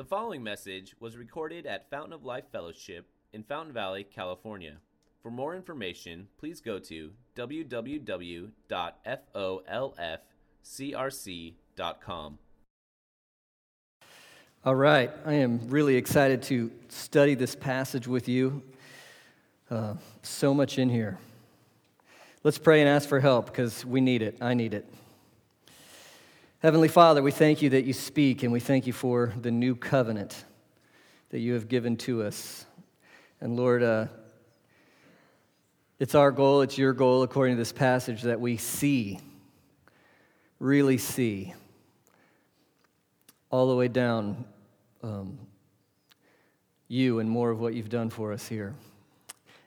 The following message was recorded at Fountain of Life Fellowship in Fountain Valley, California. For more information, please go to www.folfcrc.com. All right, I am really excited to study this passage with you. Uh, so much in here. Let's pray and ask for help because we need it. I need it. Heavenly Father, we thank you that you speak and we thank you for the new covenant that you have given to us. And Lord, uh, it's our goal, it's your goal, according to this passage, that we see, really see, all the way down um, you and more of what you've done for us here.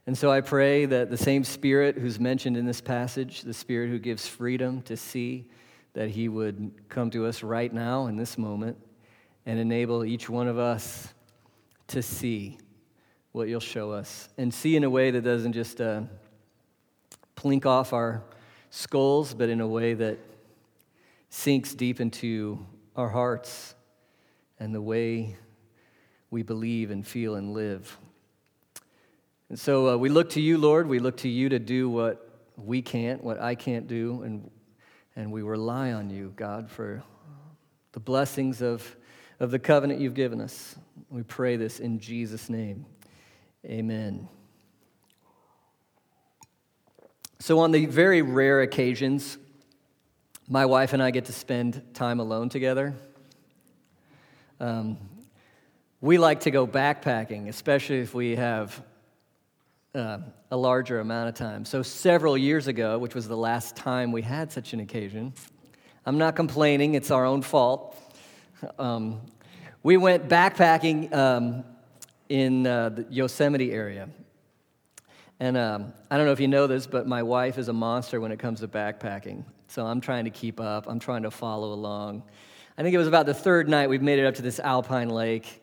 And so I pray that the same Spirit who's mentioned in this passage, the Spirit who gives freedom to see, that He would come to us right now in this moment and enable each one of us to see what you'll show us and see in a way that doesn't just uh, plink off our skulls, but in a way that sinks deep into our hearts and the way we believe and feel and live. And so uh, we look to you, Lord. We look to you to do what we can't, what I can't do, and and we rely on you, God, for the blessings of, of the covenant you've given us. We pray this in Jesus' name. Amen. So, on the very rare occasions, my wife and I get to spend time alone together. Um, we like to go backpacking, especially if we have uh, a larger amount of time. So, several years ago, which was the last time we had such an occasion, I'm not complaining, it's our own fault. Um, we went backpacking um, in uh, the Yosemite area. And um, I don't know if you know this, but my wife is a monster when it comes to backpacking. So I'm trying to keep up, I'm trying to follow along. I think it was about the third night we've made it up to this alpine lake.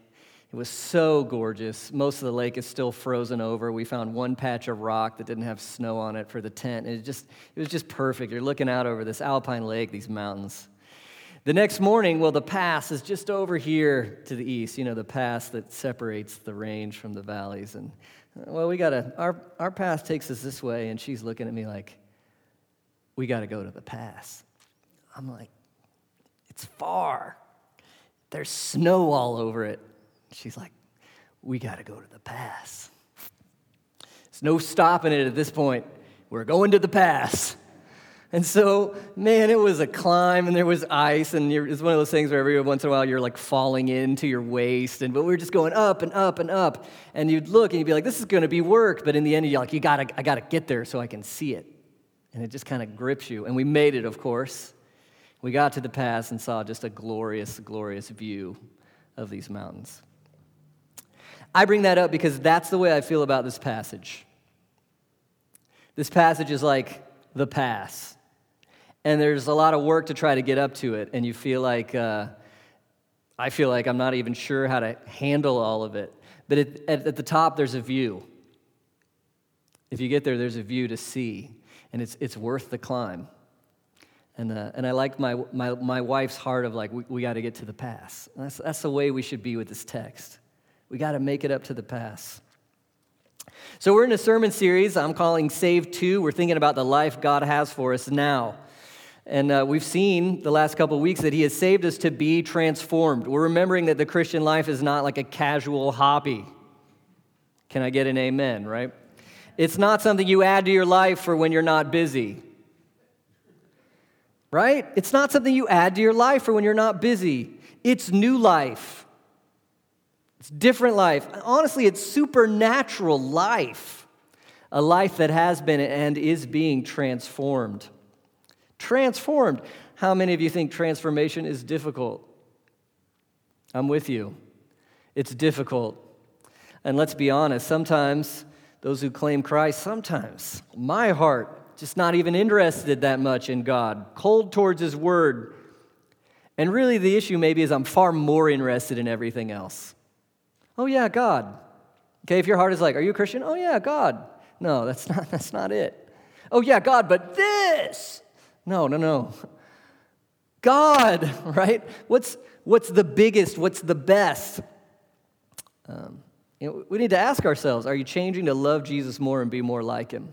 It was so gorgeous. Most of the lake is still frozen over. We found one patch of rock that didn't have snow on it for the tent. It just it was just perfect. You're looking out over this alpine lake, these mountains. The next morning, well, the pass is just over here to the east, you know, the pass that separates the range from the valleys. And, uh, well, we got to, our, our pass takes us this way. And she's looking at me like, we got to go to the pass. I'm like, it's far. There's snow all over it. She's like, we got to go to the pass. There's no stopping it at this point. We're going to the pass. And so, man, it was a climb and there was ice, and it's one of those things where every once in a while you're like falling into your waist. And but we were just going up and up and up. And you'd look and you'd be like, this is gonna be work. But in the end, you're like, you gotta, I gotta get there so I can see it. And it just kind of grips you. And we made it, of course. We got to the pass and saw just a glorious, glorious view of these mountains. I bring that up because that's the way I feel about this passage. This passage is like the pass. And there's a lot of work to try to get up to it. And you feel like, uh, I feel like I'm not even sure how to handle all of it. But at, at, at the top, there's a view. If you get there, there's a view to see. And it's, it's worth the climb. And, uh, and I like my, my, my wife's heart of like, we, we got to get to the pass. That's, that's the way we should be with this text. We got to make it up to the pass. So, we're in a sermon series I'm calling Saved To. We're thinking about the life God has for us now. And uh, we've seen the last couple weeks that He has saved us to be transformed. We're remembering that the Christian life is not like a casual hobby. Can I get an amen, right? It's not something you add to your life for when you're not busy. Right? It's not something you add to your life for when you're not busy. It's new life. Different life. Honestly, it's supernatural life. A life that has been and is being transformed. Transformed. How many of you think transformation is difficult? I'm with you. It's difficult. And let's be honest, sometimes those who claim Christ, sometimes my heart just not even interested that much in God, cold towards His Word. And really, the issue maybe is I'm far more interested in everything else. Oh, yeah, God. Okay, if your heart is like, Are you a Christian? Oh, yeah, God. No, that's not, that's not it. Oh, yeah, God, but this. No, no, no. God, right? What's, what's the biggest? What's the best? Um, you know, we need to ask ourselves are you changing to love Jesus more and be more like him?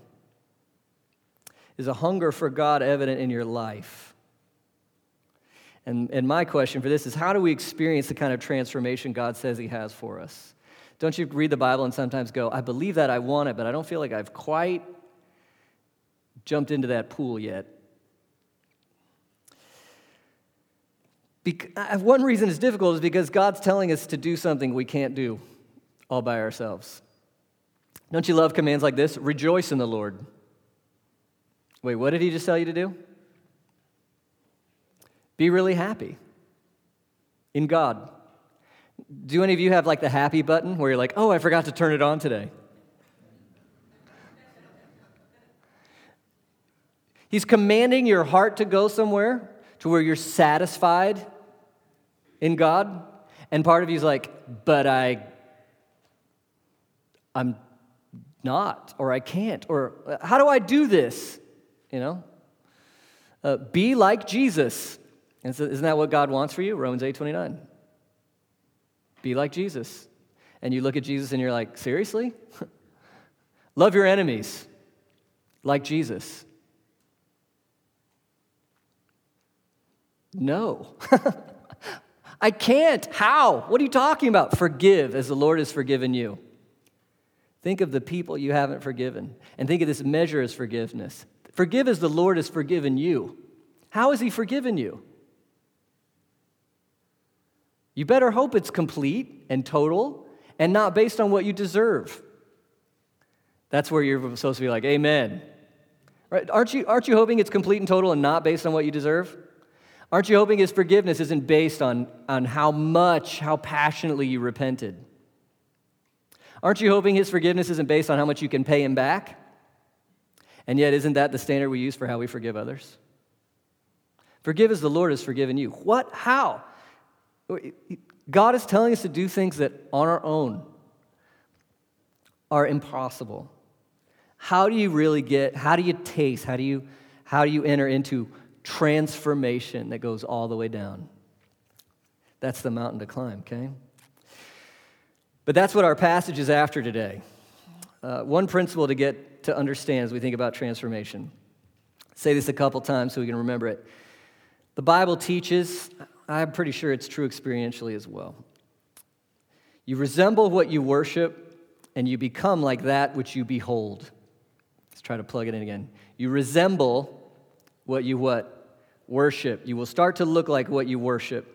Is a hunger for God evident in your life? And, and my question for this is how do we experience the kind of transformation God says He has for us? Don't you read the Bible and sometimes go, I believe that, I want it, but I don't feel like I've quite jumped into that pool yet? One reason it's difficult is because God's telling us to do something we can't do all by ourselves. Don't you love commands like this? Rejoice in the Lord. Wait, what did he just tell you to do? Be really happy in God. Do any of you have like the happy button where you're like, oh, I forgot to turn it on today? He's commanding your heart to go somewhere to where you're satisfied in God. And part of you is like, but I, I'm not, or I can't, or how do I do this? You know? Uh, be like Jesus. And so isn't that what God wants for you? Romans 8 29. Be like Jesus. And you look at Jesus and you're like, seriously? Love your enemies like Jesus. No. I can't. How? What are you talking about? Forgive as the Lord has forgiven you. Think of the people you haven't forgiven and think of this measure as forgiveness. Forgive as the Lord has forgiven you. How has He forgiven you? You better hope it's complete and total and not based on what you deserve. That's where you're supposed to be like, Amen. Right? Aren't you, aren't you hoping it's complete and total and not based on what you deserve? Aren't you hoping his forgiveness isn't based on, on how much, how passionately you repented? Aren't you hoping his forgiveness isn't based on how much you can pay him back? And yet, isn't that the standard we use for how we forgive others? Forgive as the Lord has forgiven you. What? How? God is telling us to do things that on our own are impossible. How do you really get, how do you taste, how do you, how do you enter into transformation that goes all the way down. That's the mountain to climb, okay? But that's what our passage is after today. Uh, one principle to get to understand as we think about transformation. Say this a couple times so we can remember it. The Bible teaches, I'm pretty sure it's true experientially as well. You resemble what you worship, and you become like that which you behold. Let's try to plug it in again. You resemble what you what? worship. You will start to look like what you worship.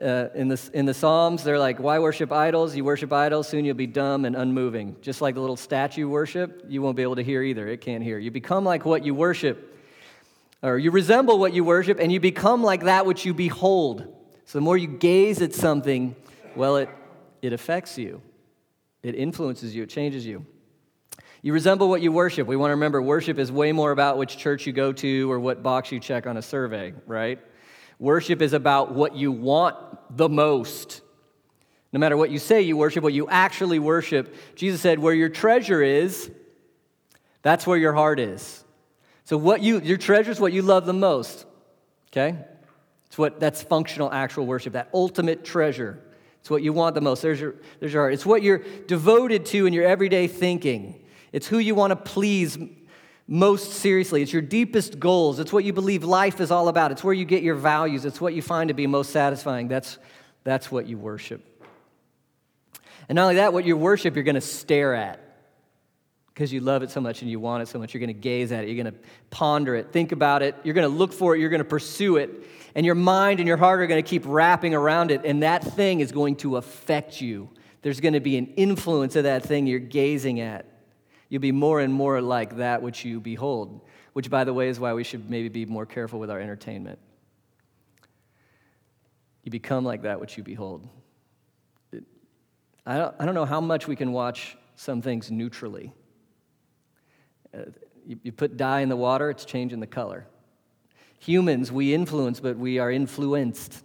Uh, in, the, in the Psalms, they're like, Why worship idols? You worship idols, soon you'll be dumb and unmoving. Just like the little statue worship, you won't be able to hear either. It can't hear. You become like what you worship, or you resemble what you worship, and you become like that which you behold. So the more you gaze at something, well, it, it affects you, it influences you, it changes you. You resemble what you worship. We want to remember worship is way more about which church you go to or what box you check on a survey, right? Worship is about what you want the most. No matter what you say you worship, what you actually worship. Jesus said, Where your treasure is, that's where your heart is. So what you your treasure is what you love the most. Okay? It's what that's functional actual worship, that ultimate treasure. It's what you want the most. There's your, there's your heart. It's what you're devoted to in your everyday thinking. It's who you want to please most seriously. It's your deepest goals. It's what you believe life is all about. It's where you get your values. It's what you find to be most satisfying. That's, that's what you worship. And not only that, what you worship, you're going to stare at because you love it so much and you want it so much. You're going to gaze at it. You're going to ponder it, think about it. You're going to look for it. You're going to pursue it. And your mind and your heart are going to keep wrapping around it. And that thing is going to affect you. There's going to be an influence of that thing you're gazing at. You'll be more and more like that which you behold, which, by the way, is why we should maybe be more careful with our entertainment. You become like that which you behold. I don't, I don't know how much we can watch some things neutrally. You put dye in the water, it's changing the color. Humans, we influence, but we are influenced.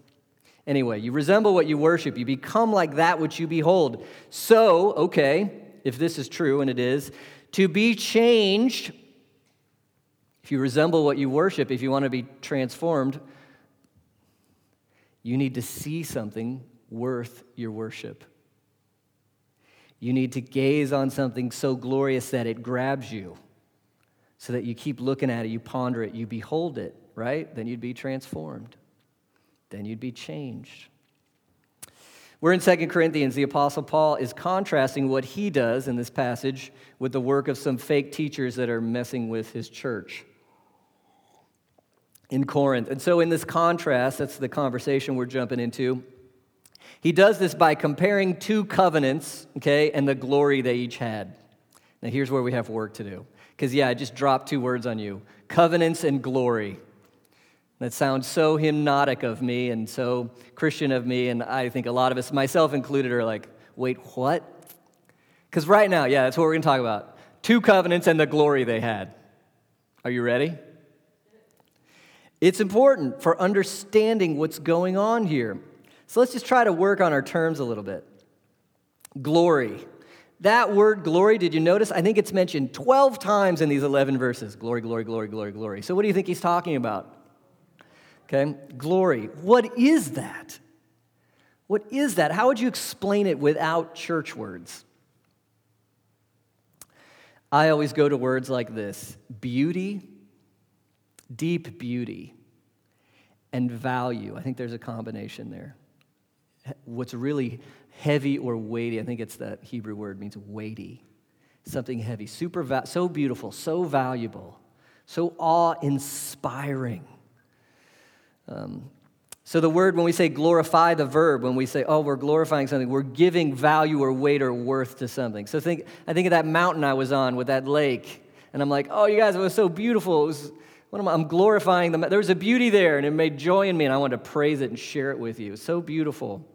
Anyway, you resemble what you worship. You become like that which you behold. So, okay, if this is true, and it is, to be changed, if you resemble what you worship, if you want to be transformed, You need to see something worth your worship. You need to gaze on something so glorious that it grabs you, so that you keep looking at it, you ponder it, you behold it, right? Then you'd be transformed. Then you'd be changed. We're in 2 Corinthians. The Apostle Paul is contrasting what he does in this passage with the work of some fake teachers that are messing with his church in Corinth. And so, in this contrast, that's the conversation we're jumping into. He does this by comparing two covenants, okay, and the glory they each had. Now, here's where we have work to do. Because, yeah, I just dropped two words on you covenants and glory. That sounds so hypnotic of me and so Christian of me, and I think a lot of us, myself included, are like, wait, what? Because right now, yeah, that's what we're going to talk about. Two covenants and the glory they had. Are you ready? It's important for understanding what's going on here. So let's just try to work on our terms a little bit. Glory. That word glory, did you notice? I think it's mentioned 12 times in these 11 verses. Glory, glory, glory, glory, glory. So what do you think he's talking about? Okay, glory. What is that? What is that? How would you explain it without church words? I always go to words like this beauty, deep beauty, and value. I think there's a combination there what's really heavy or weighty, I think it's that Hebrew word means weighty, something heavy, super, va- so beautiful, so valuable, so awe inspiring. Um, so, the word, when we say glorify the verb, when we say, oh, we're glorifying something, we're giving value or weight or worth to something. So, think, I think of that mountain I was on with that lake, and I'm like, oh, you guys, it was so beautiful. It was, what am I, I'm glorifying the, There was a beauty there, and it made joy in me, and I wanted to praise it and share it with you. So beautiful.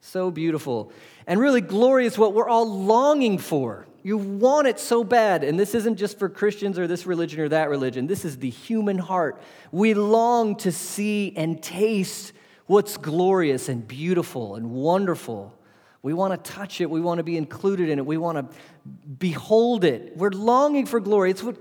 So beautiful. And really glorious what we're all longing for. You want it so bad. And this isn't just for Christians or this religion or that religion. This is the human heart. We long to see and taste what's glorious and beautiful and wonderful. We want to touch it. We want to be included in it. We want to behold it. We're longing for glory. It's what,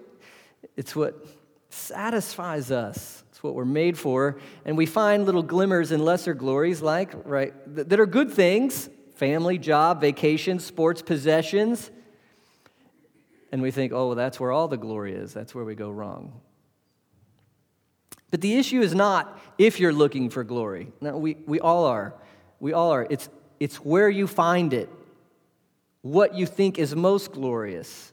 it's what satisfies us. It's what we're made for. And we find little glimmers and lesser glories, like, right, that are good things family, job, vacation, sports, possessions. And we think, oh, well, that's where all the glory is. That's where we go wrong. But the issue is not if you're looking for glory. No, we, we all are. We all are. It's, it's where you find it, what you think is most glorious.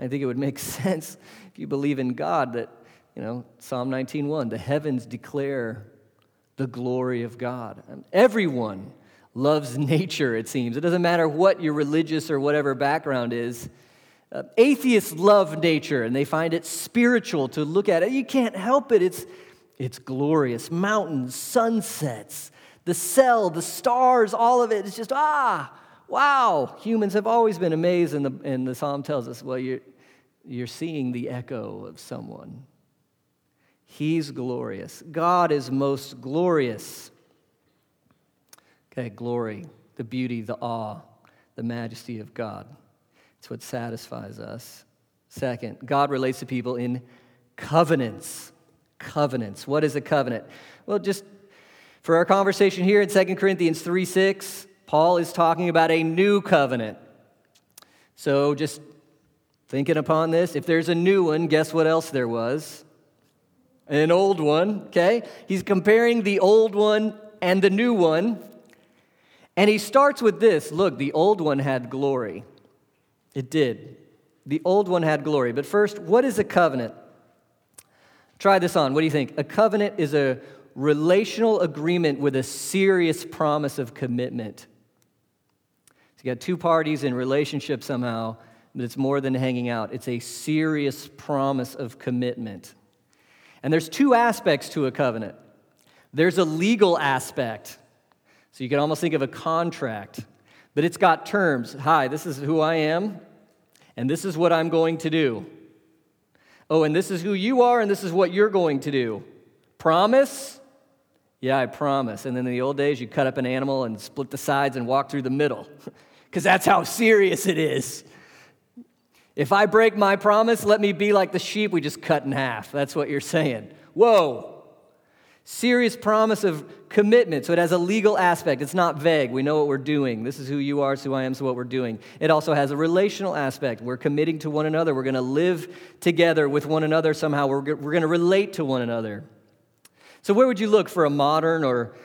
I think it would make sense if you believe in God that you know, Psalm 19:1, the heavens declare the glory of God. Everyone loves nature, it seems. It doesn't matter what your religious or whatever background is. Uh, atheists love nature and they find it spiritual to look at it. You can't help it. It's, it's glorious. Mountains, sunsets, the cell, the stars, all of it. It's just, ah, wow. Humans have always been amazed, and the, and the psalm tells us, well, you're, you're seeing the echo of someone. He's glorious. God is most glorious. Okay, glory, the beauty, the awe, the majesty of God. It's what satisfies us. Second, God relates to people in covenants. Covenants. What is a covenant? Well, just for our conversation here in 2 Corinthians 3 6, Paul is talking about a new covenant. So just thinking upon this, if there's a new one, guess what else there was? An old one, okay? He's comparing the old one and the new one. And he starts with this look, the old one had glory. It did. The old one had glory. But first, what is a covenant? Try this on. What do you think? A covenant is a relational agreement with a serious promise of commitment. So you got two parties in relationship somehow, but it's more than hanging out. It's a serious promise of commitment. And there's two aspects to a covenant there's a legal aspect. So you can almost think of a contract, but it's got terms. Hi, this is who I am, and this is what I'm going to do. Oh, and this is who you are, and this is what you're going to do. Promise? Yeah, I promise. And then in the old days, you cut up an animal and split the sides and walk through the middle, because that's how serious it is. If I break my promise, let me be like the sheep we just cut in half. That's what you're saying. Whoa. Serious promise of commitment. So it has a legal aspect. It's not vague. We know what we're doing. This is who you are, it's who I am, so what we're doing. It also has a relational aspect. We're committing to one another. We're going to live together with one another somehow. We're, we're going to relate to one another. So, where would you look for a modern or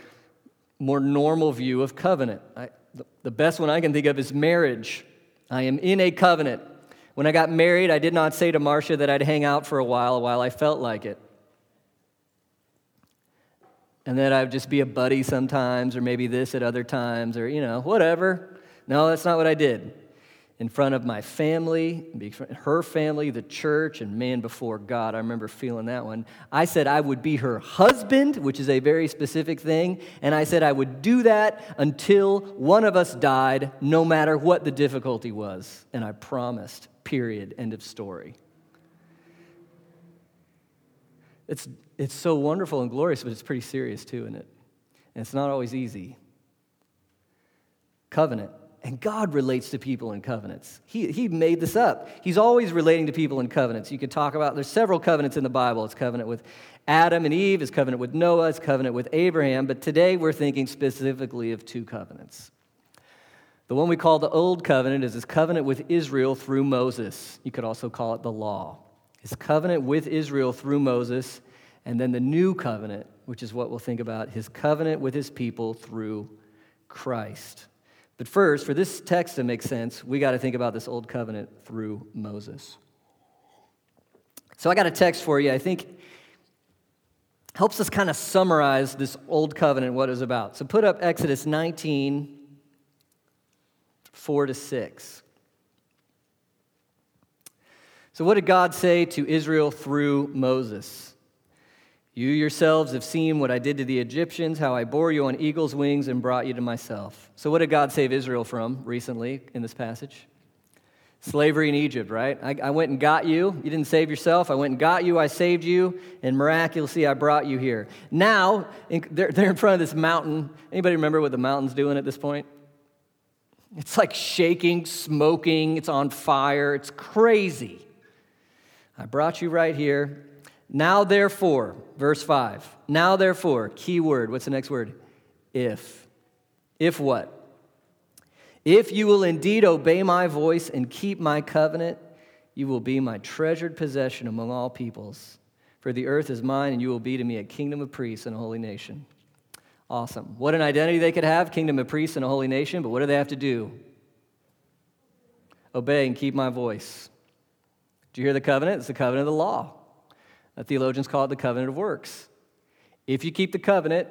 more normal view of covenant? I, the best one I can think of is marriage. I am in a covenant. When I got married, I did not say to Marcia that I'd hang out for a while while I felt like it and that I would just be a buddy sometimes, or maybe this at other times, or, you know, whatever. No, that's not what I did. In front of my family, her family, the church, and man, before God, I remember feeling that one. I said I would be her husband, which is a very specific thing, and I said I would do that until one of us died, no matter what the difficulty was. And I promised, period, end of story. It's, it's so wonderful and glorious, but it's pretty serious too, isn't it? And it's not always easy. Covenant. And God relates to people in covenants. He, he made this up. He's always relating to people in covenants. You could talk about, there's several covenants in the Bible. It's covenant with Adam and Eve, it's covenant with Noah, it's covenant with Abraham. But today we're thinking specifically of two covenants. The one we call the Old Covenant is his covenant with Israel through Moses. You could also call it the law his covenant with Israel through Moses, and then the new covenant, which is what we'll think about, his covenant with his people through Christ. But first, for this text to make sense, we got to think about this old covenant through Moses. So I got a text for you, I think helps us kind of summarize this old covenant, what it was about. So put up Exodus 19, 4 to 6. So, what did God say to Israel through Moses? You yourselves have seen what I did to the Egyptians, how I bore you on eagle's wings and brought you to myself. So, what did God save Israel from recently in this passage? Slavery in Egypt, right? I, I, went and got you. You didn't save yourself. I went and got you. I saved you. And miraculously, I brought you here. Now, in, they're, they're in front of this mountain. Anybody remember what the mountain's doing at this point? It's like shaking, smoking. It's on fire. It's crazy. I brought you right here. Now, therefore, verse 5. Now, therefore, key word. What's the next word? If. If what? If you will indeed obey my voice and keep my covenant, you will be my treasured possession among all peoples. For the earth is mine, and you will be to me a kingdom of priests and a holy nation. Awesome. What an identity they could have kingdom of priests and a holy nation, but what do they have to do? Obey and keep my voice. Do you hear the covenant? It's the covenant of the law. The theologians call it the covenant of works. If you keep the covenant,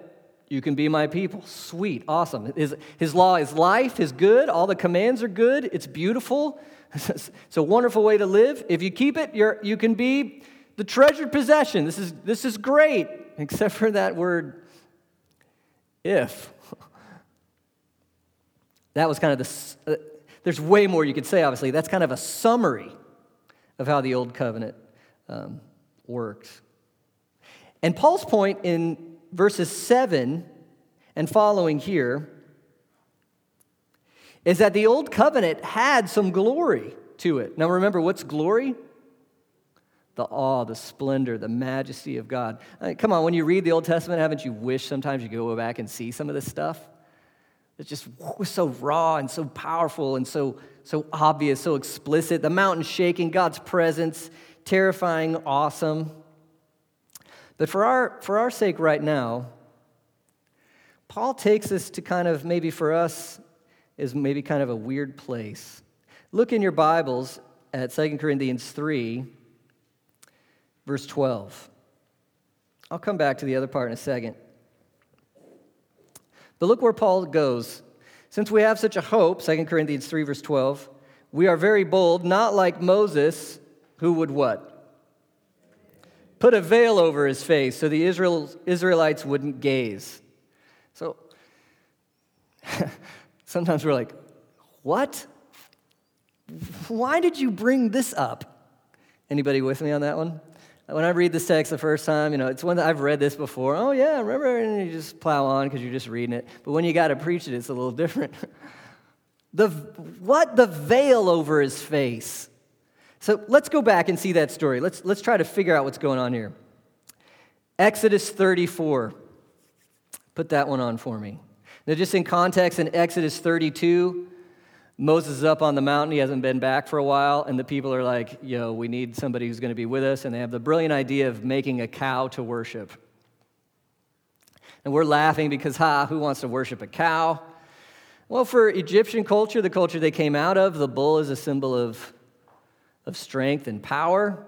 you can be my people. Sweet, awesome. His, his law is life, is good. All the commands are good. It's beautiful. it's a wonderful way to live. If you keep it, you're, you can be the treasured possession. This is, this is great, except for that word if. That was kind of the, uh, there's way more you could say, obviously. That's kind of a summary of how the old covenant um, worked. And Paul's point in verses 7 and following here is that the old covenant had some glory to it. Now remember, what's glory? The awe, the splendor, the majesty of God. I mean, come on, when you read the Old Testament, haven't you wished sometimes you could go back and see some of this stuff? It's just so raw and so powerful and so, so obvious, so explicit. The mountain shaking, God's presence, terrifying, awesome. But for our, for our sake right now, Paul takes us to kind of maybe for us is maybe kind of a weird place. Look in your Bibles at 2 Corinthians 3, verse 12. I'll come back to the other part in a second. But look where Paul goes. Since we have such a hope, 2 Corinthians 3, verse 12, we are very bold, not like Moses, who would what? Put a veil over his face so the Israel, Israelites wouldn't gaze. So sometimes we're like, what? Why did you bring this up? Anybody with me on that one? When I read this text the first time, you know, it's one that I've read this before. Oh, yeah, I remember? And you just plow on because you're just reading it. But when you got to preach it, it's a little different. the, what? The veil over his face. So let's go back and see that story. Let's, let's try to figure out what's going on here. Exodus 34. Put that one on for me. Now, just in context, in Exodus 32, Moses is up on the mountain. He hasn't been back for a while, and the people are like, yo, we need somebody who's going to be with us. And they have the brilliant idea of making a cow to worship. And we're laughing because, ha, who wants to worship a cow? Well, for Egyptian culture, the culture they came out of, the bull is a symbol of, of strength and power.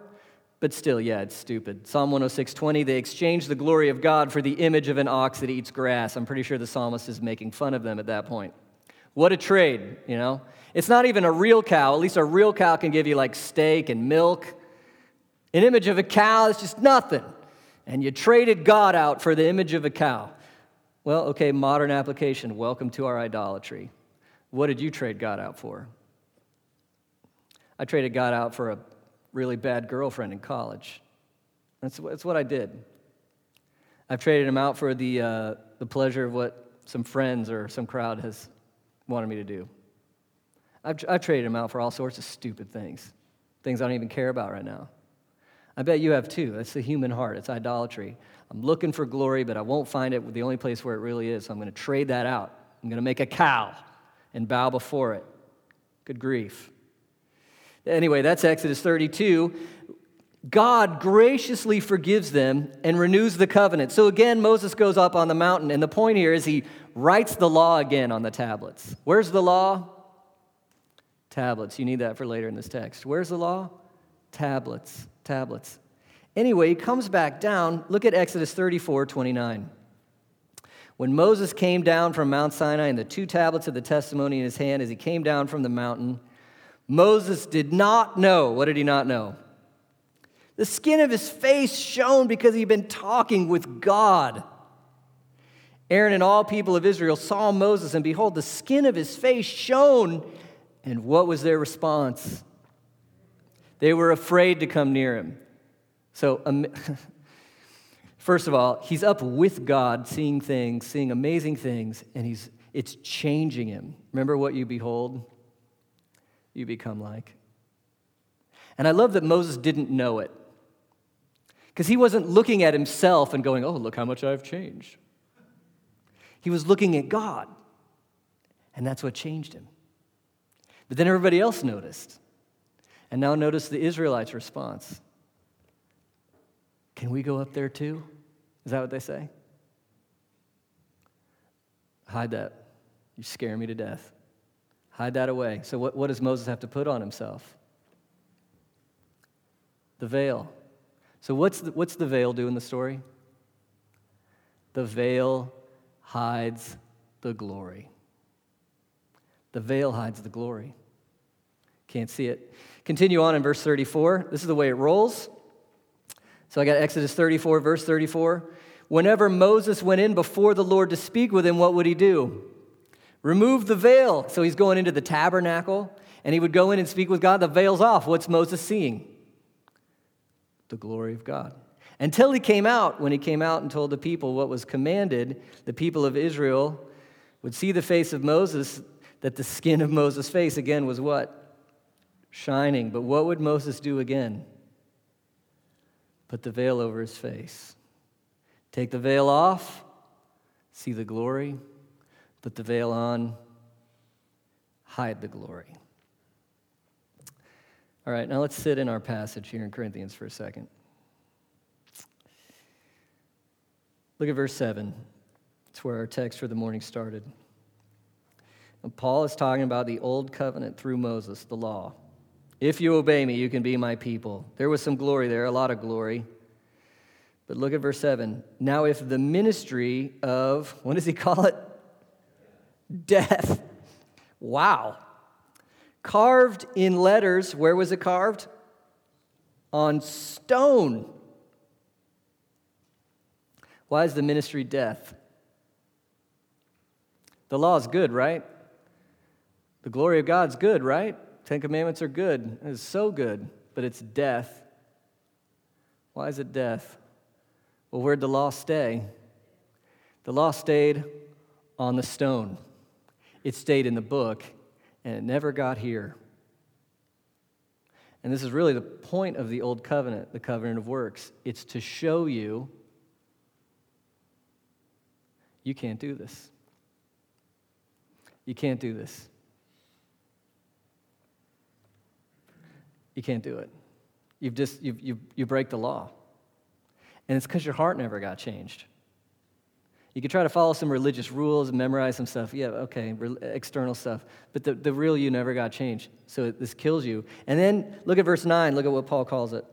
But still, yeah, it's stupid. Psalm 106:20, they exchange the glory of God for the image of an ox that eats grass. I'm pretty sure the psalmist is making fun of them at that point. What a trade, you know? It's not even a real cow. At least a real cow can give you like steak and milk. An image of a cow is just nothing. And you traded God out for the image of a cow. Well, okay, modern application. Welcome to our idolatry. What did you trade God out for? I traded God out for a really bad girlfriend in college. That's, that's what I did. I've traded him out for the, uh, the pleasure of what some friends or some crowd has wanted me to do. I've, I've traded him out for all sorts of stupid things, things I don't even care about right now. I bet you have too. That's the human heart, it's idolatry. I'm looking for glory, but I won't find it the only place where it really is. So I'm going to trade that out. I'm going to make a cow and bow before it. Good grief. Anyway, that's Exodus 32. God graciously forgives them and renews the covenant. So again, Moses goes up on the mountain, and the point here is he writes the law again on the tablets. Where's the law? Tablets. You need that for later in this text. Where's the law? Tablets. Tablets. Anyway, he comes back down. Look at Exodus 34 29. When Moses came down from Mount Sinai and the two tablets of the testimony in his hand as he came down from the mountain, Moses did not know. What did he not know? The skin of his face shone because he'd been talking with God. Aaron and all people of Israel saw Moses, and behold, the skin of his face shone. And what was their response? They were afraid to come near him. So, um, first of all, he's up with God, seeing things, seeing amazing things, and he's, it's changing him. Remember what you behold? you become like. And I love that Moses didn't know it. Because he wasn't looking at himself and going, oh, look how much I've changed. He was looking at God. And that's what changed him. But then everybody else noticed. And now notice the Israelites' response. Can we go up there too? Is that what they say? Hide that. You scare me to death. Hide that away. So, what, what does Moses have to put on himself? The veil. So, what's the, what's the veil do in the story? The veil hides the glory. The veil hides the glory. Can't see it. Continue on in verse 34. This is the way it rolls. So I got Exodus 34, verse 34. Whenever Moses went in before the Lord to speak with him, what would he do? Remove the veil. So he's going into the tabernacle and he would go in and speak with God. The veil's off. What's Moses seeing? The glory of God. Until he came out, when he came out and told the people what was commanded, the people of Israel would see the face of Moses, that the skin of Moses' face again was what? Shining. But what would Moses do again? Put the veil over his face. Take the veil off, see the glory, put the veil on, hide the glory. All right, now let's sit in our passage here in Corinthians for a second. Look at verse 7. It's where our text for the morning started. And Paul is talking about the old covenant through Moses, the law. If you obey me, you can be my people. There was some glory there, a lot of glory. But look at verse 7. Now, if the ministry of, what does he call it? death. Wow. Carved in letters, where was it carved? On stone. Why is the ministry death? The law is good, right? The glory of God's good, right? Ten Commandments are good. It's so good, but it's death. Why is it death? Well, where'd the law stay? The law stayed on the stone it stayed in the book and it never got here. And this is really the point of the Old Covenant, the covenant of works. It's to show you You can't do this. You can't do this. You can't do it. You've just, you you you break the law. And it's because your heart never got changed. You could try to follow some religious rules and memorize some stuff. Yeah, okay, external stuff. But the, the real you never got changed. So this kills you. And then look at verse 9. Look at what Paul calls it.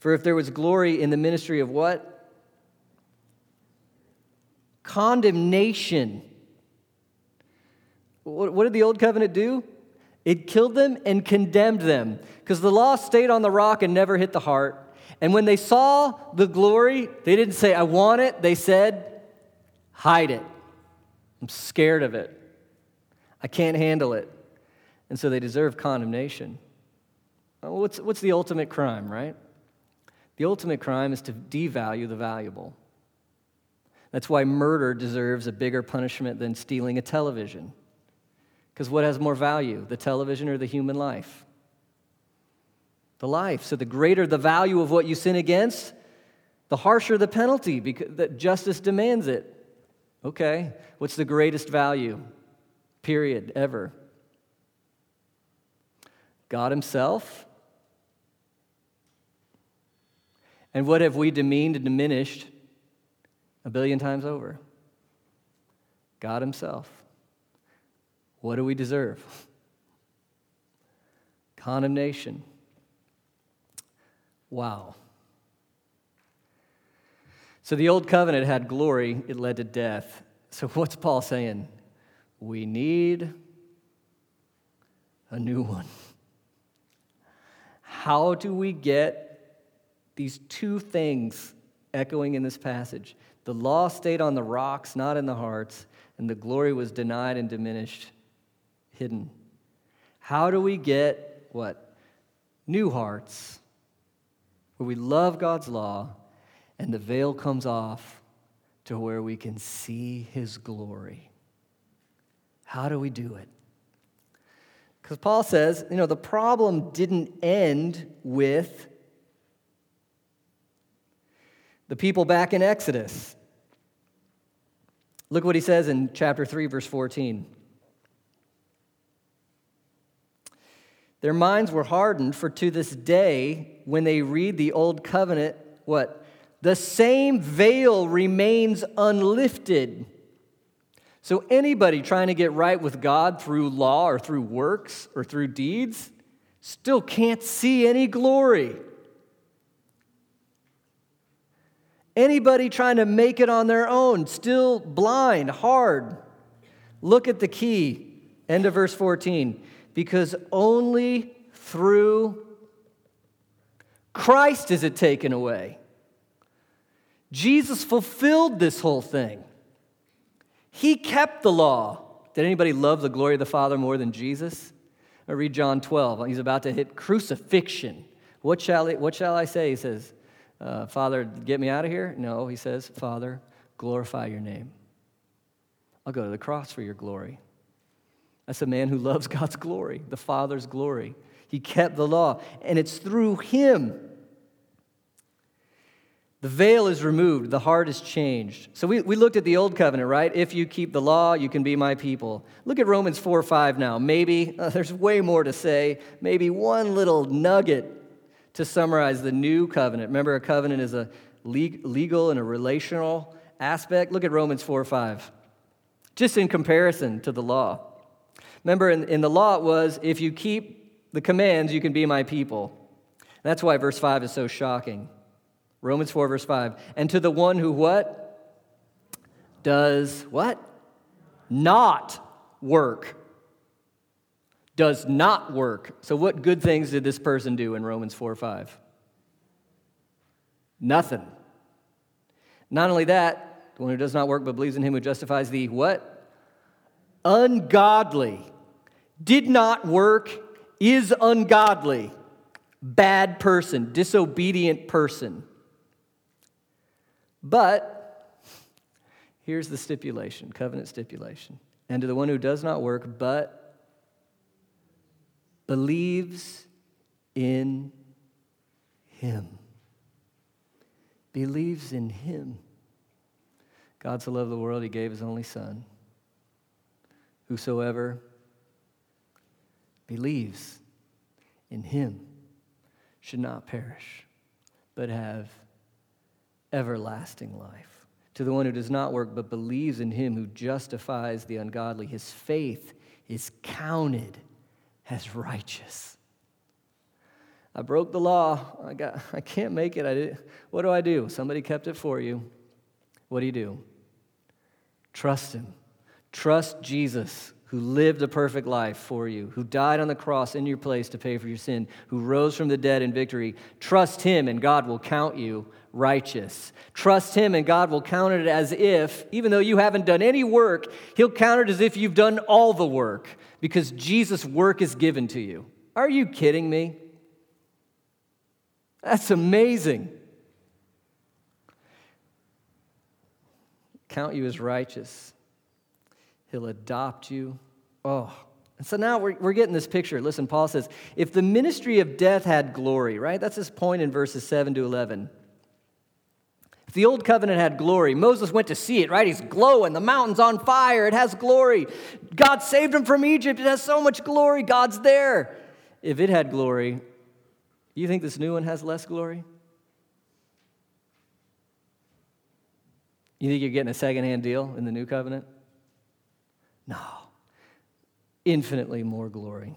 For if there was glory in the ministry of what? Condemnation. What, did the old covenant do? It killed them and condemned them because the law stayed on the rock and never hit the heart. And when they saw the glory, they didn't say, I want it. They said, hide it. I'm scared of it. I can't handle it. And so they deserve condemnation. What's, what's the ultimate crime, right? The ultimate crime is to devalue the valuable. That's why murder deserves a bigger punishment than stealing a television. Because what has more value, the television or the human life? The life. So the greater the value of what you sin against, the harsher the penalty because that justice demands it. Okay, what's the greatest value? Period, ever. God Himself? And what have we demeaned and diminished a billion times over? God Himself. What do we deserve? Condemnation. Wow. So the old covenant had glory, it led to death. So what's Paul saying? We need a new one. How do we get these two things echoing in this passage? The law stayed on the rocks, not in the hearts, and the glory was denied and diminished hidden. How do we get what? New hearts, where we love God's law and the veil comes off to where we can see His glory. How do we do it? Because Paul says, you know, the problem didn't end with the people back in Exodus. Look what he says in chapter 3, verse 14. Their minds were hardened, for to this day, when they read the old covenant, what? The same veil remains unlifted. So, anybody trying to get right with God through law or through works or through deeds still can't see any glory. Anybody trying to make it on their own, still blind, hard. Look at the key. End of verse 14 because only through Christ is it taken away. Jesus fulfilled this whole thing. He kept the law. Did anybody love the glory of the Father more than Jesus? I read John 12. He's about to hit crucifixion. What shall, what shall I say? He says, uh, Father, get me out of here? No, he says, Father, glorify your name. I'll go to the cross for your glory. That's a man who loves God's glory, the Father's glory. He kept the law, and it's through him. The veil is removed, the heart is changed. So we, we looked at the old covenant, right? If you keep the law, you can be my people. Look at Romans 4 5 now. Maybe, uh, there's way more to say. Maybe one little nugget to summarize the new covenant. Remember, a covenant is a legal and a relational aspect. Look at Romans 4 or 5. Just in comparison to the law. Remember, in, in the law, it was if you keep the commands, you can be my people. That's why verse 5 is so shocking. Romans 4, verse 5. And to the one who what? Does what? Not work. Does not work. So, what good things did this person do in Romans 4, 5? Nothing. Not only that, the one who does not work but believes in him who justifies the what? Ungodly did not work, is ungodly, bad person, disobedient person. But here's the stipulation covenant stipulation. And to the one who does not work, but believes in him. Believes in him. God so loved the world, he gave his only Son. Whosoever believes in him should not perish, but have everlasting life. To the one who does not work, but believes in him who justifies the ungodly, his faith is counted as righteous. I broke the law. I, got, I can't make it. I did, what do I do? Somebody kept it for you. What do you do? Trust him. Trust Jesus who lived a perfect life for you, who died on the cross in your place to pay for your sin, who rose from the dead in victory. Trust him, and God will count you righteous. Trust him, and God will count it as if, even though you haven't done any work, he'll count it as if you've done all the work because Jesus' work is given to you. Are you kidding me? That's amazing. Count you as righteous. He'll adopt you. Oh. And so now we're, we're getting this picture. Listen, Paul says, if the ministry of death had glory, right? That's his point in verses 7 to 11. If the old covenant had glory, Moses went to see it, right? He's glowing. The mountain's on fire. It has glory. God saved him from Egypt. It has so much glory. God's there. If it had glory, you think this new one has less glory? You think you're getting a secondhand deal in the new covenant? No. Infinitely more glory.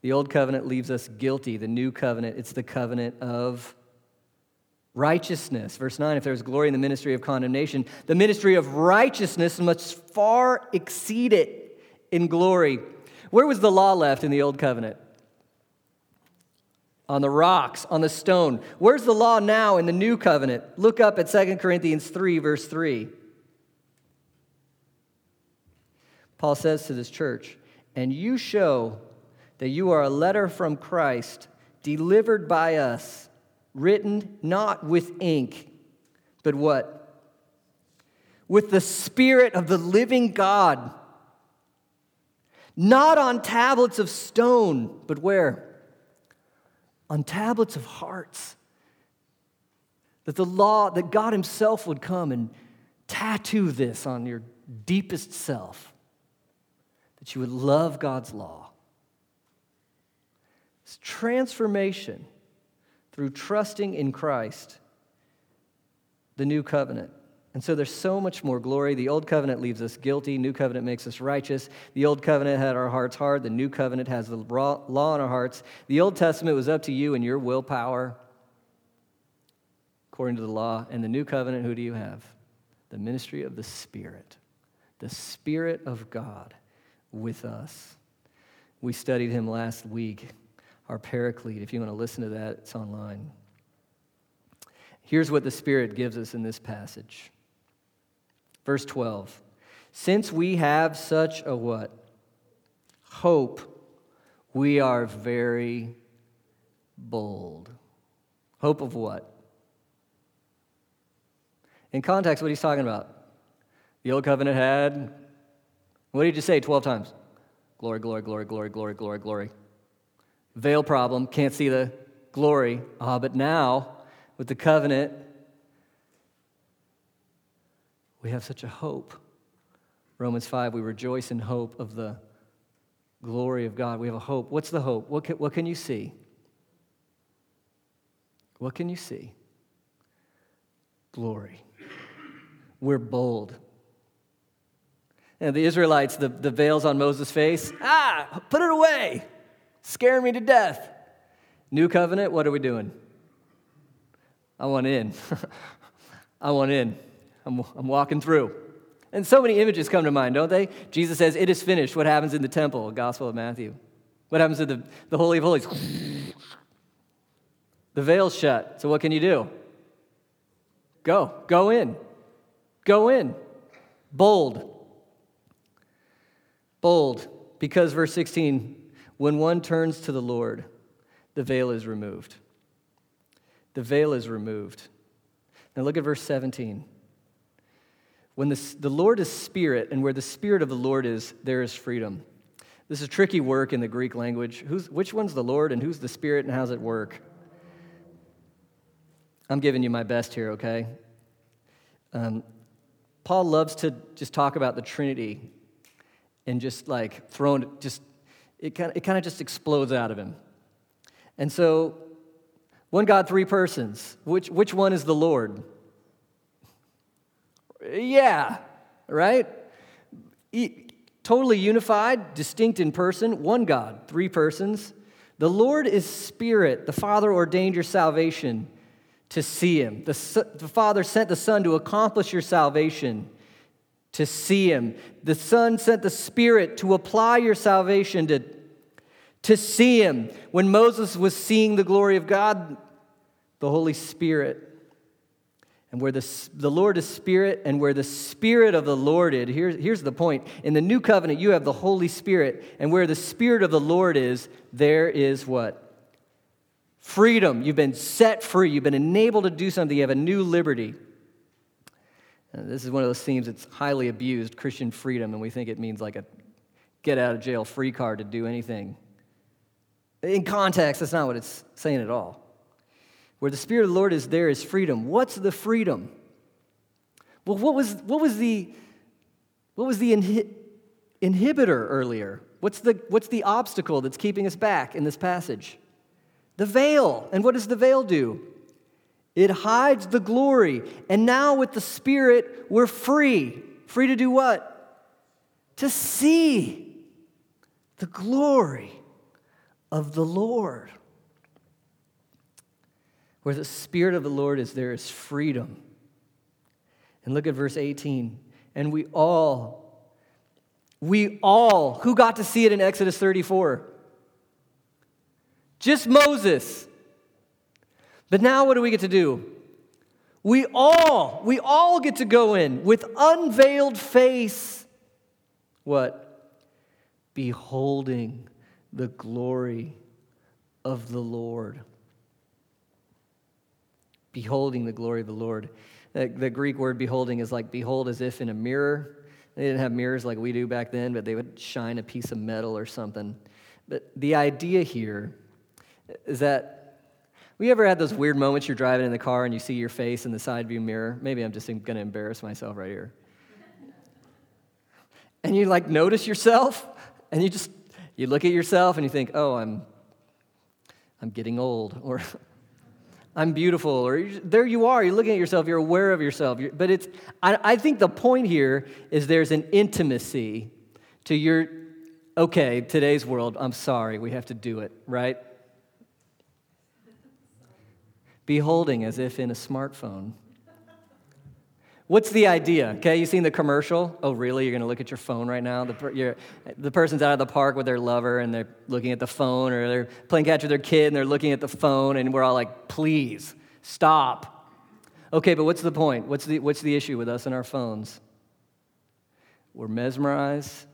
The old covenant leaves us guilty. The new covenant, it's the covenant of righteousness. Verse 9 if there's glory in the ministry of condemnation, the ministry of righteousness must far exceed it in glory. Where was the law left in the old covenant? On the rocks, on the stone. Where's the law now in the new covenant? Look up at 2 Corinthians 3, verse 3. Paul says to this church, and you show that you are a letter from Christ delivered by us, written not with ink, but what? With the Spirit of the living God. Not on tablets of stone, but where? On tablets of hearts. That the law, that God Himself would come and tattoo this on your deepest self that you would love God's law. It's transformation through trusting in Christ, the new covenant. And so there's so much more glory. The old covenant leaves us guilty, new covenant makes us righteous. The old covenant had our hearts hard, the new covenant has the law in our hearts. The Old Testament was up to you and your willpower according to the law. And the new covenant, who do you have? The ministry of the Spirit, the Spirit of God with us. We studied him last week, our paraclete. If you want to listen to that, it's online. Here's what the Spirit gives us in this passage. Verse 12. Since we have such a what? Hope, we are very bold. Hope of what? In context, what he's talking about. The old covenant had what did you say 12 times? Glory, glory, glory, glory, glory, glory, glory. Veil problem, can't see the glory. Ah, but now, with the covenant, we have such a hope. Romans 5, we rejoice in hope of the glory of God. We have a hope. What's the hope? What can, what can you see? What can you see? Glory. We're bold. And the Israelites, the, the veils on Moses' face, ah, put it away. Scaring me to death. New covenant, what are we doing? I want in. I want in. I'm, I'm walking through. And so many images come to mind, don't they? Jesus says, It is finished. What happens in the temple? Gospel of Matthew. What happens to the, the Holy of Holies? the veil's shut. So what can you do? Go. Go in. Go in. Bold. Bold, because verse 16, when one turns to the Lord, the veil is removed. The veil is removed. Now look at verse 17. When the, the Lord is spirit, and where the spirit of the Lord is, there is freedom. This is tricky work in the Greek language. Who's, which one's the Lord and who's the spirit and how's it work? I'm giving you my best here, okay? Um, Paul loves to just talk about the Trinity and just like thrown, just, it kind of, it kind of just explodes out of him. And so, one God, three persons. Which, which one is the Lord? Yeah, right? totally unified, distinct in person, one God, three persons. The Lord is Spirit. The Father ordained your salvation to see Him. The, the Father sent the Son to accomplish your salvation to see Him. The Son sent the Spirit to apply your salvation to, to see Him. When Moses was seeing the glory of God, the Holy Spirit and where the, the Lord is Spirit, and where the Spirit of the Lord is, here, here's the point. In the new covenant, you have the Holy Spirit, and where the Spirit of the Lord is, there is what? Freedom. You've been set free. You've been enabled to do something. You have a new liberty. This is one of those themes that's highly abused Christian freedom, and we think it means like a get out of jail free card to do anything. In context, that's not what it's saying at all. Where the Spirit of the Lord is, there is freedom. What's the freedom? Well, what was, what was the, what was the inhi- inhibitor earlier? What's the, what's the obstacle that's keeping us back in this passage? The veil. And what does the veil do? It hides the glory. And now with the Spirit, we're free. Free to do what? To see the glory of the Lord. Where the Spirit of the Lord is, there is freedom. And look at verse 18. And we all, we all, who got to see it in Exodus 34? Just Moses. But now what do we get to do? We all, we all get to go in with unveiled face. What? Beholding the glory of the Lord beholding the glory of the Lord. The, Greek word beholding is like behold as if in a mirror. They didn't have mirrors like we do back then, but they would shine a piece of metal or something. But the idea here is that we ever had those weird moments you're driving in the car and you see your face in the side view mirror? Maybe I'm just going to embarrass myself right here. And you like notice yourself and you just you look at yourself and you think, "Oh, I'm I'm getting old," or I'm beautiful, or there you are, you're looking at yourself, you're aware of yourself. But it's, I, I think the point here is there's an intimacy to your, okay, today's world, I'm sorry, we have to do it, right? Beholding as if in a smartphone. What's the idea? Okay, you seen the commercial? Oh, really? You're to look at your phone right now? The, the person's out of the park with their lover and they're looking at the phone, or they're playing catch with their kid and they're looking at the phone, and we're all like, please, stop. Okay, but what's the point? What's the, what's the issue with us and our phones? We're mesmerized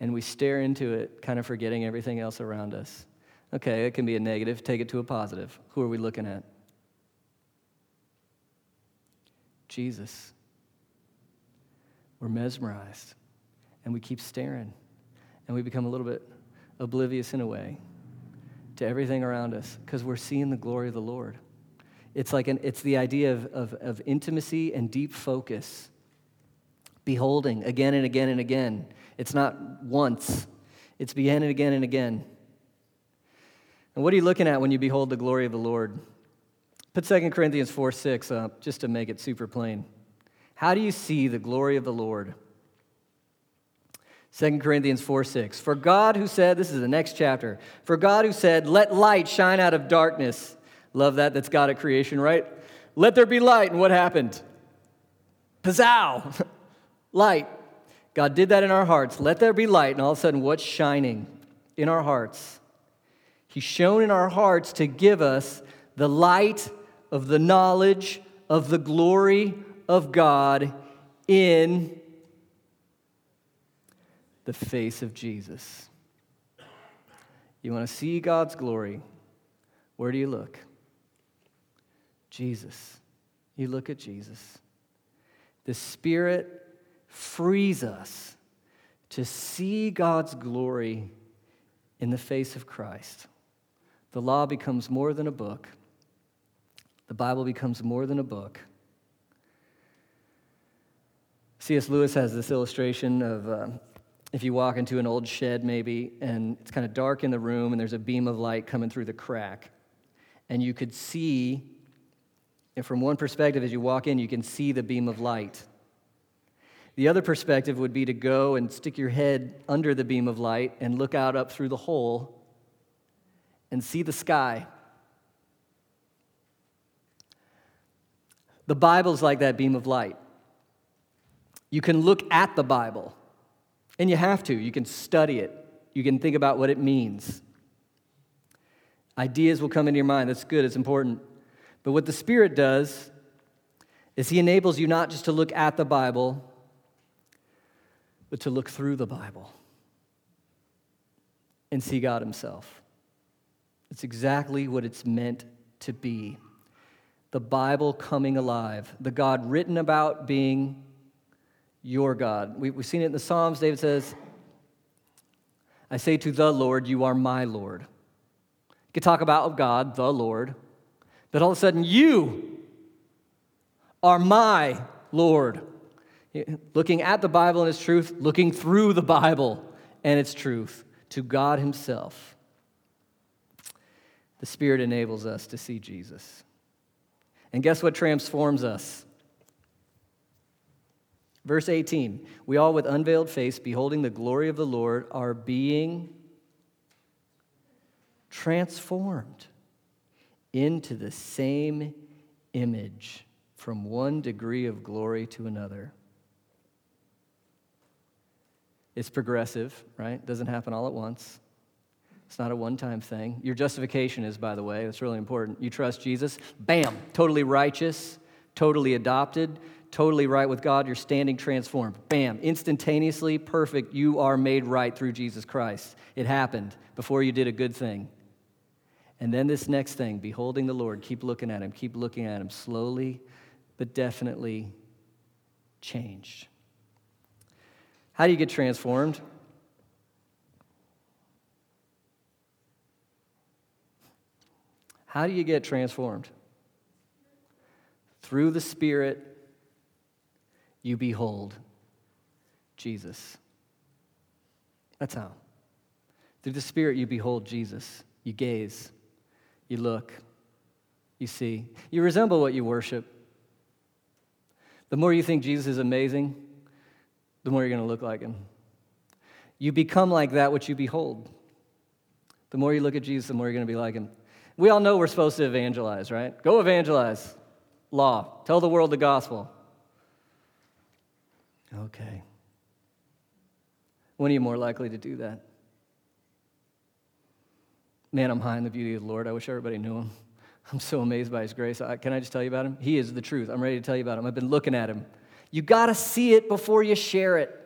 and we stare into it, kind of forgetting everything else around us. Okay, it can be a negative. Take it to a positive. Who are we looking at? Jesus. We're mesmerized and we keep staring and we become a little bit oblivious in a way to everything around us because we're seeing the glory of the Lord. It's like an, it's the idea of, of, of intimacy and deep focus, beholding again and again and again. It's not once, it's again and again and again. And what are you looking at when you behold the glory of the Lord? Put 2 Corinthians 4 6 up just to make it super plain. How do you see the glory of the Lord? 2 Corinthians 4 6. For God who said, this is the next chapter, for God who said, let light shine out of darkness. Love that, that's God at creation, right? Let there be light, and what happened? Pizzow! light. God did that in our hearts. Let there be light, and all of a sudden, what's shining in our hearts? He's shown in our hearts to give us the light of the knowledge of the glory of God in the face of Jesus. You want to see God's glory? Where do you look? Jesus. You look at Jesus. The Spirit frees us to see God's glory in the face of Christ. The law becomes more than a book the Bible becomes more than a book. C.S. Lewis has this illustration of uh, if you walk into an old shed, maybe, and it's kind of dark in the room, and there's a beam of light coming through the crack. And you could see, and from one perspective, as you walk in, you can see the beam of light. The other perspective would be to go and stick your head under the beam of light and look out up through the hole and see the sky. The Bible's like that beam of light. You can look at the Bible, and you have to. You can study it, you can think about what it means. Ideas will come into your mind. That's good, it's important. But what the Spirit does is He enables you not just to look at the Bible, but to look through the Bible and see God Himself. It's exactly what it's meant to be. The Bible coming alive, the God written about being your God. We, have seen it in the Psalms. David says, I say to the Lord, You are my Lord. You could talk about God, the Lord, but all of a sudden, you are my Lord. Looking at the Bible and its truth, looking through the Bible and its truth to God Himself. The Spirit enables us to see Jesus. And guess what transforms us? Verse 18 We all, with unveiled face, beholding the glory of the Lord, are being transformed into the same image from one degree of glory to another. It's progressive, right? Doesn't happen all at once. It's not a one time thing. Your justification is, by the way, that's really important. You trust Jesus, bam, totally righteous, totally adopted, totally right with God. You're standing transformed. Bam, instantaneously perfect. You are made right through Jesus Christ. It happened before you did a good thing. And then this next thing, beholding the Lord, keep looking at him, keep looking at him, slowly but definitely changed. How do you get transformed? How do you get transformed? Through the Spirit, you behold Jesus. That's how. Through the Spirit, you behold Jesus. You gaze, you look, you see. You resemble what you worship. The more you think Jesus is amazing, the more you're going to look like him. You become like that which you behold. The more you look at Jesus, the more you're going to be like him. We all know we're supposed to evangelize, right? Go evangelize. Law. Tell the world the gospel. Okay. When are you more likely to do that? Man, I'm high in the beauty of the Lord. I wish everybody knew him. I'm so amazed by his grace. Can I just tell you about him? He is the truth. I'm ready to tell you about him. I've been looking at him you got to see it before you share it.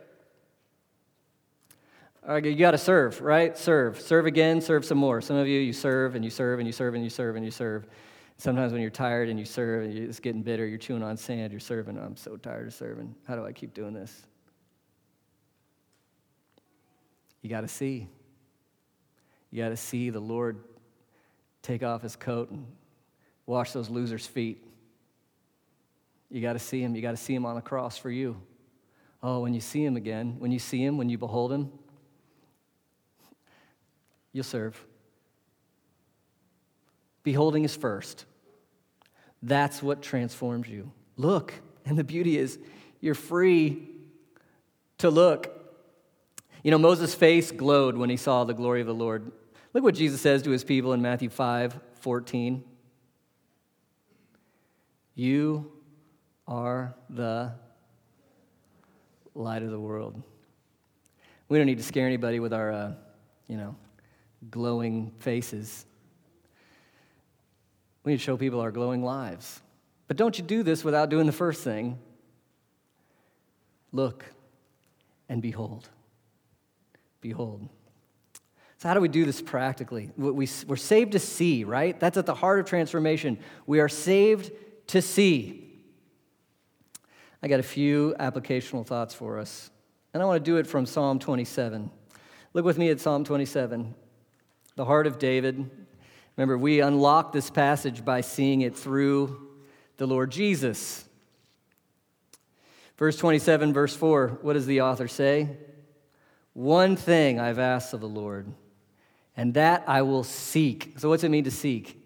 You got to serve, right? Serve. Serve again, serve some more. Some of you, you serve and you serve and you serve and you serve and you serve. Sometimes when you're tired and you serve and it's getting bitter, you're chewing on sand, you're serving. I'm so tired of serving. How do I keep doing this? You got to see. You got to see the Lord take off his coat and wash those losers' feet. You got to see him. You got to see him on the cross for you. Oh, when you see him again, when you see him, when you behold him, you'll serve. Beholding is first. That's what transforms you. Look, and the beauty is you're free to look. You know, Moses' face glowed when he saw the glory of the Lord. Look what Jesus says to his people in Matthew 5 14. You are the light of the world. We don't need to scare anybody with our, uh, you know, glowing faces. We need to show people our glowing lives. But don't you do this without doing the first thing look and behold. Behold. So, how do we do this practically? We, we're saved to see, right? That's at the heart of transformation. We are saved to see. I got a few applicational thoughts for us. And I want to do it from Psalm 27. Look with me at Psalm 27, the heart of David. Remember, we unlock this passage by seeing it through the Lord Jesus. Verse 27, verse 4, what does the author say? One thing I've asked of the Lord, and that I will seek. So, what's it mean to seek?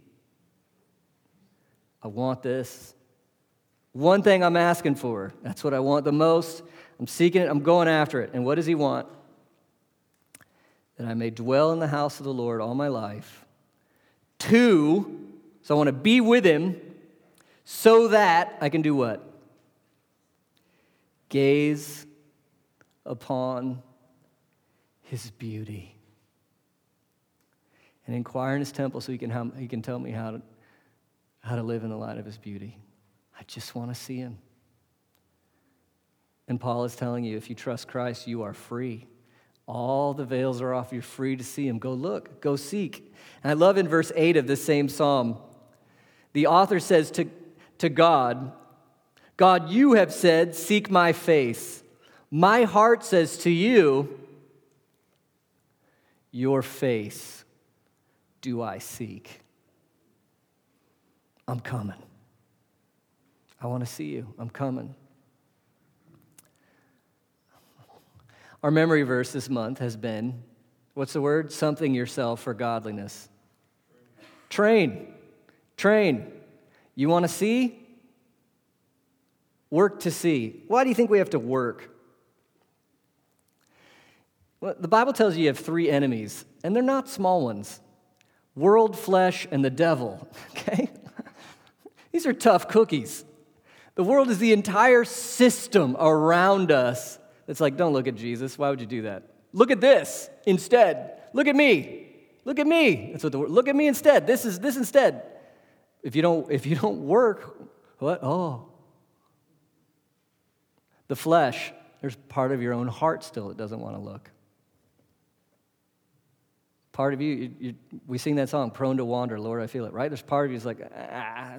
I want this. One thing I'm asking for. That's what I want the most. I'm seeking it, I'm going after it. And what does he want? That I may dwell in the house of the Lord all my life. Two, so I want to be with him so that I can do what? Gaze upon his beauty and inquire in his temple so he can, he can tell me how to, how to live in the light of his beauty. I just want to see him. And Paul is telling you if you trust Christ, you are free. All the veils are off. You're free to see him. Go look, go seek. And I love in verse 8 of this same psalm, the author says to, to God, God, you have said, Seek my face. My heart says to you, Your face do I seek. I'm coming. I want to see you. I'm coming. Our memory verse this month has been what's the word? Something yourself for godliness. Train. Train. You want to see? Work to see. Why do you think we have to work? Well, the Bible tells you you have three enemies, and they're not small ones world, flesh, and the devil. Okay? These are tough cookies. The world is the entire system around us that's like, don't look at Jesus. Why would you do that? Look at this instead. Look at me. Look at me. That's what the word. Look at me instead. This is this instead. If you don't, if you don't work, what? Oh. The flesh, there's part of your own heart still that doesn't want to look. Part of you, you, you, we sing that song, Prone to Wander, Lord, I feel it, right? There's part of you that's like, ah,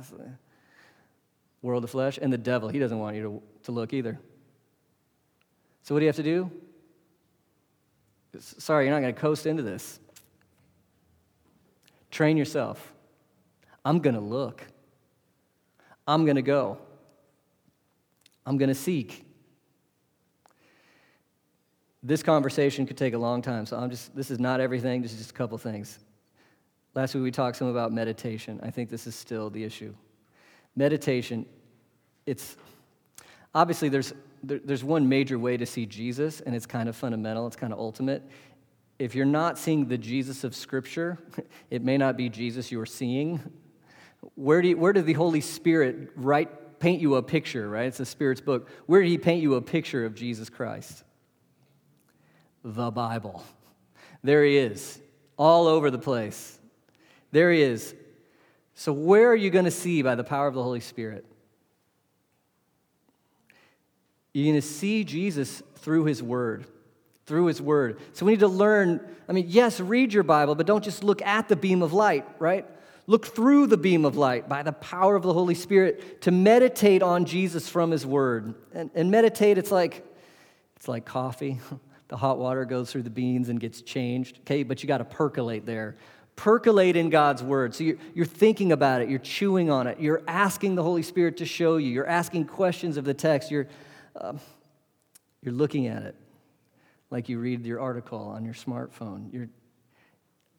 world of flesh, and the devil, he doesn't want you to, to look either. So, what do you have to do? Sorry, you're not going to coast into this. Train yourself. I'm going to look. I'm going to go. I'm going to seek. This conversation could take a long time, so I'm just, this is not everything, this is just a couple things. Last week we talked some about meditation. I think this is still the issue. Meditation, it's obviously there's, there, there's one major way to see Jesus, and it's kind of fundamental, it's kind of ultimate. If you're not seeing the Jesus of Scripture, it may not be Jesus you're seeing. Where, do you, where did the Holy Spirit write, paint you a picture, right? It's the Spirit's book. Where did He paint you a picture of Jesus Christ? the Bible. There he is, all over the place. There he is. So, where are you going to see by the power of the Holy Spirit? You're going to see Jesus through his word. Through his word. So, we need to learn. I mean, yes, read your Bible, but don't just look at the beam of light, right? Look through the beam of light by the power of the Holy Spirit to meditate on Jesus from his word. And, and meditate, it's like, it's like coffee. The hot water goes through the beans and gets changed, okay? But you got to percolate there. Percolate in God's word. So you're, you're thinking about it, you're chewing on it, you're asking the Holy Spirit to show you, you're asking questions of the text, you're, uh, you're looking at it like you read your article on your smartphone. You're,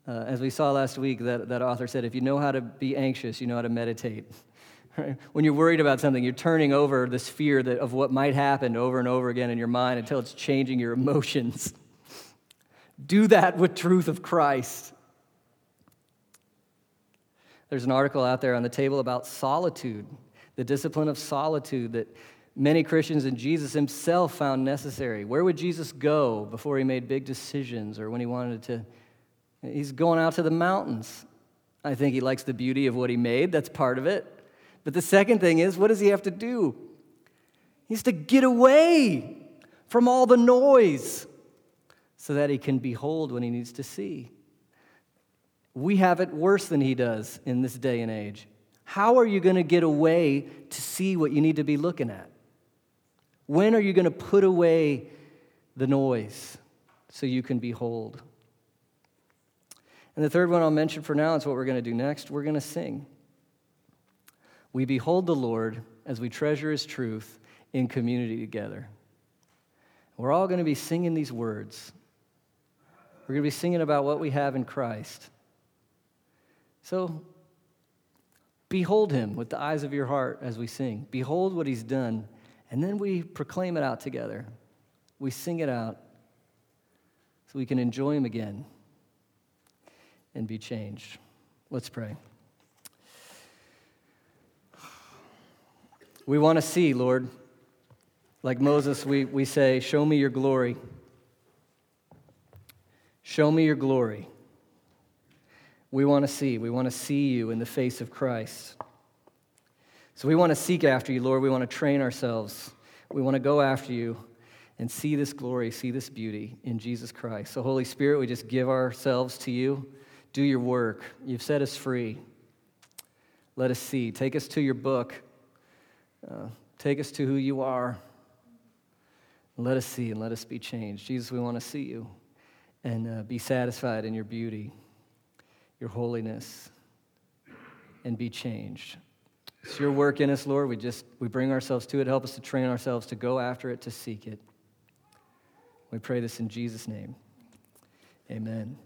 uh, as we saw last week, that, that author said, if you know how to be anxious, you know how to meditate. When you're worried about something, you're turning over this fear that, of what might happen over and over again in your mind until it's changing your emotions. Do that with truth of Christ. There's an article out there on the table about solitude, the discipline of solitude that many Christians and Jesus himself found necessary. Where would Jesus go before he made big decisions or when he wanted to? He's going out to the mountains. I think he likes the beauty of what he made, that's part of it. But the second thing is, what does he have to do? He has to get away from all the noise so that he can behold when he needs to see. We have it worse than he does in this day and age. How are you going to get away to see what you need to be looking at? When are you going to put away the noise so you can behold? And the third one I'll mention for now is what we're going to do next. We're going to sing. We behold the Lord as we treasure his truth in community together. We're all going to be singing these words. We're going to be singing about what we have in Christ. So, behold him with the eyes of your heart as we sing. Behold what he's done. And then we proclaim it out together. We sing it out so we can enjoy him again and be changed. Let's pray. We want to see, Lord. Like Moses, we, we say, Show me your glory. Show me your glory. We want to see. We want to see you in the face of Christ. So we want to seek after you, Lord. We want to train ourselves. We want to go after you and see this glory, see this beauty in Jesus Christ. So, Holy Spirit, we just give ourselves to you. Do your work. You've set us free. Let us see. Take us to your book. Uh, take us to who you are. Let us see and let us be changed. Jesus, we want to see you and uh, be satisfied in your beauty, your holiness, and be changed. It's your work in us, Lord. We just we bring ourselves to it. Help us to train ourselves to go after it, to seek it. We pray this in Jesus' name. Amen.